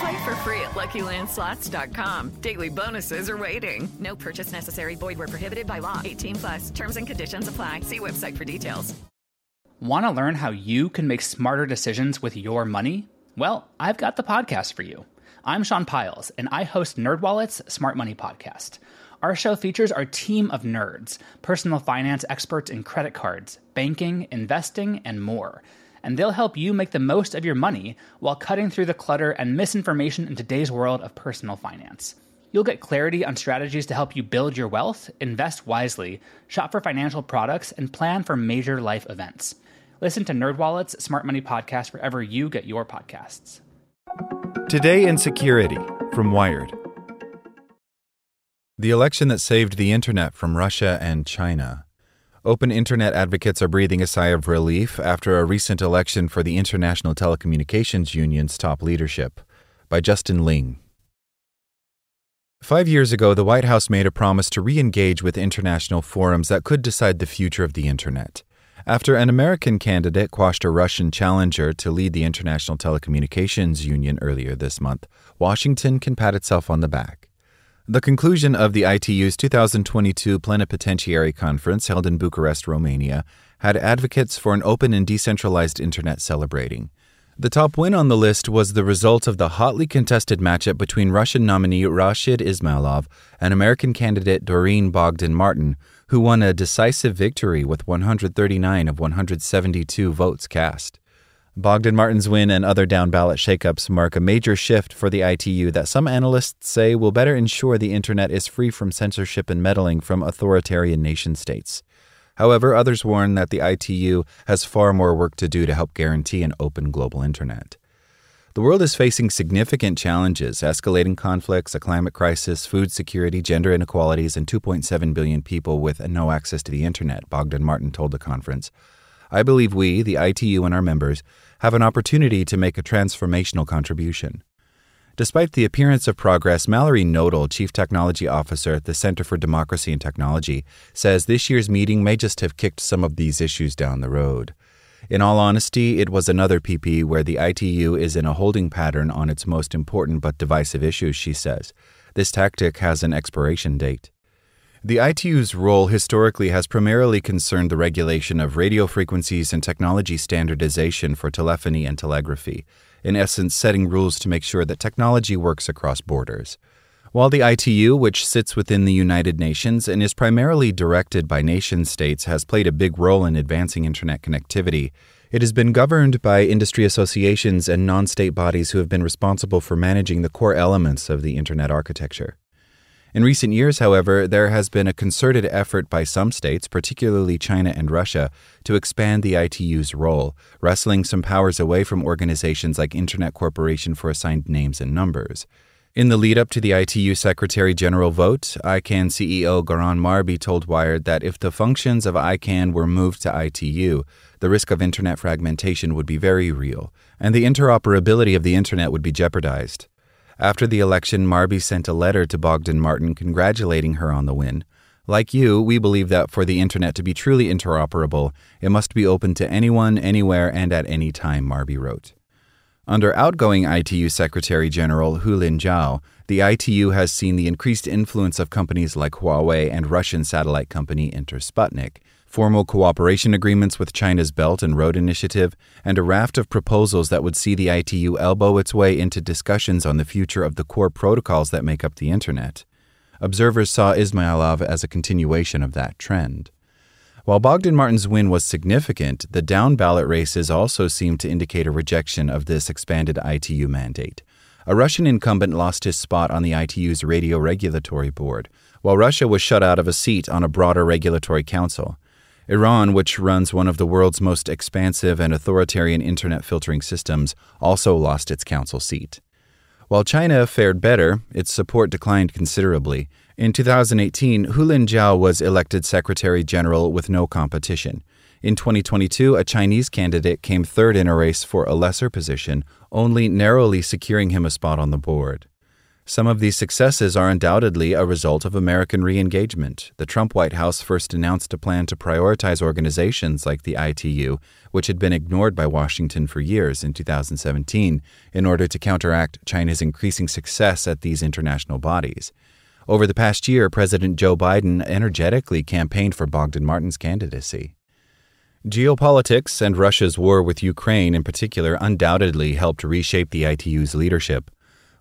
Play for free at LuckyLandSlots.com. Daily bonuses are waiting. No purchase necessary. Void where prohibited by law. 18 plus. Terms and conditions apply. See website for details. Want to learn how you can make smarter decisions with your money? Well, I've got the podcast for you. I'm Sean Pyles, and I host NerdWallet's Smart Money Podcast. Our show features our team of nerds, personal finance experts in credit cards, banking, investing, and more – and they'll help you make the most of your money while cutting through the clutter and misinformation in today's world of personal finance. You'll get clarity on strategies to help you build your wealth, invest wisely, shop for financial products, and plan for major life events. Listen to NerdWallet's Smart Money Podcast wherever you get your podcasts. Today in Security from Wired. The election that saved the internet from Russia and China Open Internet advocates are breathing a sigh of relief after a recent election for the International Telecommunications Union's top leadership. By Justin Ling. Five years ago, the White House made a promise to re engage with international forums that could decide the future of the Internet. After an American candidate quashed a Russian challenger to lead the International Telecommunications Union earlier this month, Washington can pat itself on the back. The conclusion of the ITU's 2022 Plenipotentiary Conference held in Bucharest, Romania, had advocates for an open and decentralized internet celebrating. The top win on the list was the result of the hotly contested matchup between Russian nominee Rashid Ismailov and American candidate Doreen Bogdan Martin, who won a decisive victory with 139 of 172 votes cast. Bogdan Martin's win and other down ballot shakeups mark a major shift for the ITU that some analysts say will better ensure the internet is free from censorship and meddling from authoritarian nation states. However, others warn that the ITU has far more work to do to help guarantee an open global internet. The world is facing significant challenges escalating conflicts, a climate crisis, food security, gender inequalities, and 2.7 billion people with no access to the internet, Bogdan Martin told the conference. I believe we, the ITU and our members, have an opportunity to make a transformational contribution. Despite the appearance of progress, Mallory Knodel, Chief Technology Officer at the Center for Democracy and Technology, says this year's meeting may just have kicked some of these issues down the road. In all honesty, it was another PP where the ITU is in a holding pattern on its most important but divisive issues, she says. This tactic has an expiration date. The ITU's role historically has primarily concerned the regulation of radio frequencies and technology standardization for telephony and telegraphy, in essence, setting rules to make sure that technology works across borders. While the ITU, which sits within the United Nations and is primarily directed by nation states, has played a big role in advancing Internet connectivity, it has been governed by industry associations and non state bodies who have been responsible for managing the core elements of the Internet architecture. In recent years, however, there has been a concerted effort by some states, particularly China and Russia, to expand the ITU's role, wresting some powers away from organizations like Internet Corporation for Assigned Names and Numbers. In the lead up to the ITU Secretary General vote, ICANN CEO Goran Marby told Wired that if the functions of ICANN were moved to ITU, the risk of Internet fragmentation would be very real, and the interoperability of the Internet would be jeopardized. After the election, Marby sent a letter to Bogdan Martin congratulating her on the win. Like you, we believe that for the Internet to be truly interoperable, it must be open to anyone, anywhere, and at any time, Marby wrote. Under outgoing ITU Secretary General Houlin Zhao, the ITU has seen the increased influence of companies like Huawei and Russian satellite company Intersputnik formal cooperation agreements with China's Belt and Road Initiative, and a raft of proposals that would see the ITU elbow its way into discussions on the future of the core protocols that make up the Internet. Observers saw Ismailov as a continuation of that trend. While Bogdan Martin's win was significant, the down ballot races also seemed to indicate a rejection of this expanded ITU mandate. A Russian incumbent lost his spot on the ITU's Radio Regulatory Board, while Russia was shut out of a seat on a broader regulatory council. Iran, which runs one of the world's most expansive and authoritarian internet filtering systems, also lost its council seat. While China fared better, its support declined considerably. In 2018, Houlin Zhao was elected Secretary General with no competition. In 2022, a Chinese candidate came third in a race for a lesser position, only narrowly securing him a spot on the board. Some of these successes are undoubtedly a result of American re engagement. The Trump White House first announced a plan to prioritize organizations like the ITU, which had been ignored by Washington for years in 2017, in order to counteract China's increasing success at these international bodies. Over the past year, President Joe Biden energetically campaigned for Bogdan Martin's candidacy. Geopolitics and Russia's war with Ukraine in particular undoubtedly helped reshape the ITU's leadership.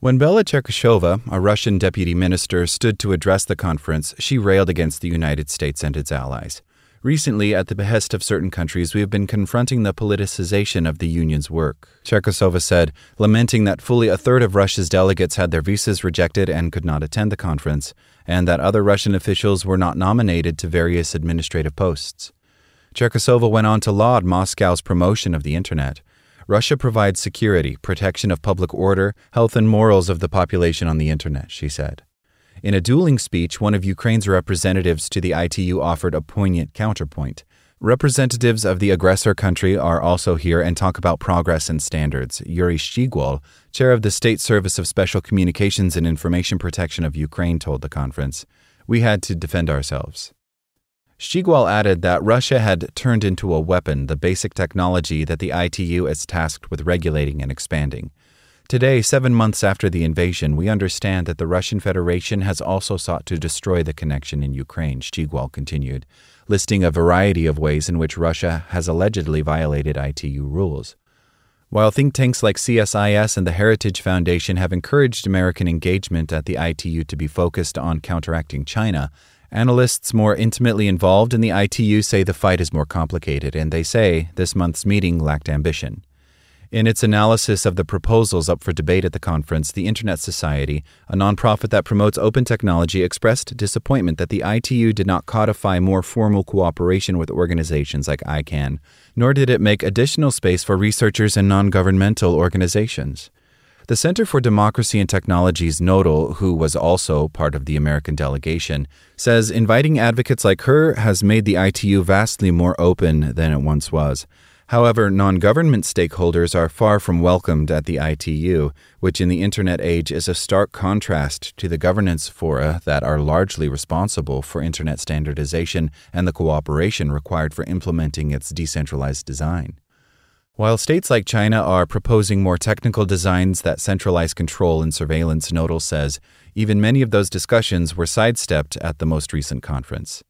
When Bella Cherkesova, a Russian deputy minister, stood to address the conference, she railed against the United States and its allies. Recently, at the behest of certain countries, we have been confronting the politicization of the Union's work. Cherkesova said, lamenting that fully a third of Russia's delegates had their visas rejected and could not attend the conference, and that other Russian officials were not nominated to various administrative posts. Cherkesova went on to laud Moscow's promotion of the Internet. Russia provides security, protection of public order, health, and morals of the population on the Internet, she said. In a dueling speech, one of Ukraine's representatives to the ITU offered a poignant counterpoint. Representatives of the aggressor country are also here and talk about progress and standards. Yuri Shchyhol, chair of the State Service of Special Communications and Information Protection of Ukraine, told the conference, We had to defend ourselves. Shchyhol added that Russia had turned into a weapon the basic technology that the ITU is tasked with regulating and expanding. Today, seven months after the invasion, we understand that the Russian Federation has also sought to destroy the connection in Ukraine, Shchyhol continued, listing a variety of ways in which Russia has allegedly violated ITU rules. While think tanks like CSIS and the Heritage Foundation have encouraged American engagement at the ITU to be focused on counteracting China, Analysts more intimately involved in the ITU say the fight is more complicated, and they say this month's meeting lacked ambition. In its analysis of the proposals up for debate at the conference, the Internet Society, a nonprofit that promotes open technology, expressed disappointment that the ITU did not codify more formal cooperation with organizations like ICANN, nor did it make additional space for researchers and non governmental organizations. The Center for Democracy and Technology's Knodel, who was also part of the American delegation, says inviting advocates like her has made the ITU vastly more open than it once was. However, non government stakeholders are far from welcomed at the ITU, which in the Internet age is a stark contrast to the governance fora that are largely responsible for Internet standardization and the cooperation required for implementing its decentralized design. While states like China are proposing more technical designs that centralize control and surveillance, Knodel says even many of those discussions were sidestepped at the most recent conference.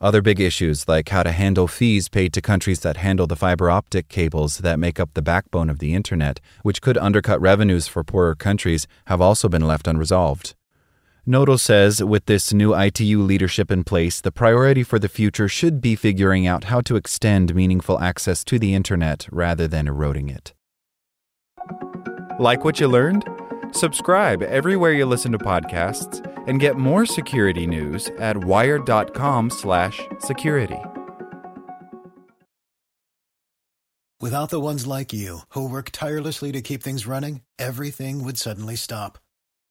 Other big issues, like how to handle fees paid to countries that handle the fiber optic cables that make up the backbone of the Internet, which could undercut revenues for poorer countries, have also been left unresolved. Knodel says with this new ITU leadership in place, the priority for the future should be figuring out how to extend meaningful access to the Internet rather than eroding it. Like what you learned? Subscribe everywhere you listen to podcasts and get more security news at wired.com/security. Without the ones like you who work tirelessly to keep things running, everything would suddenly stop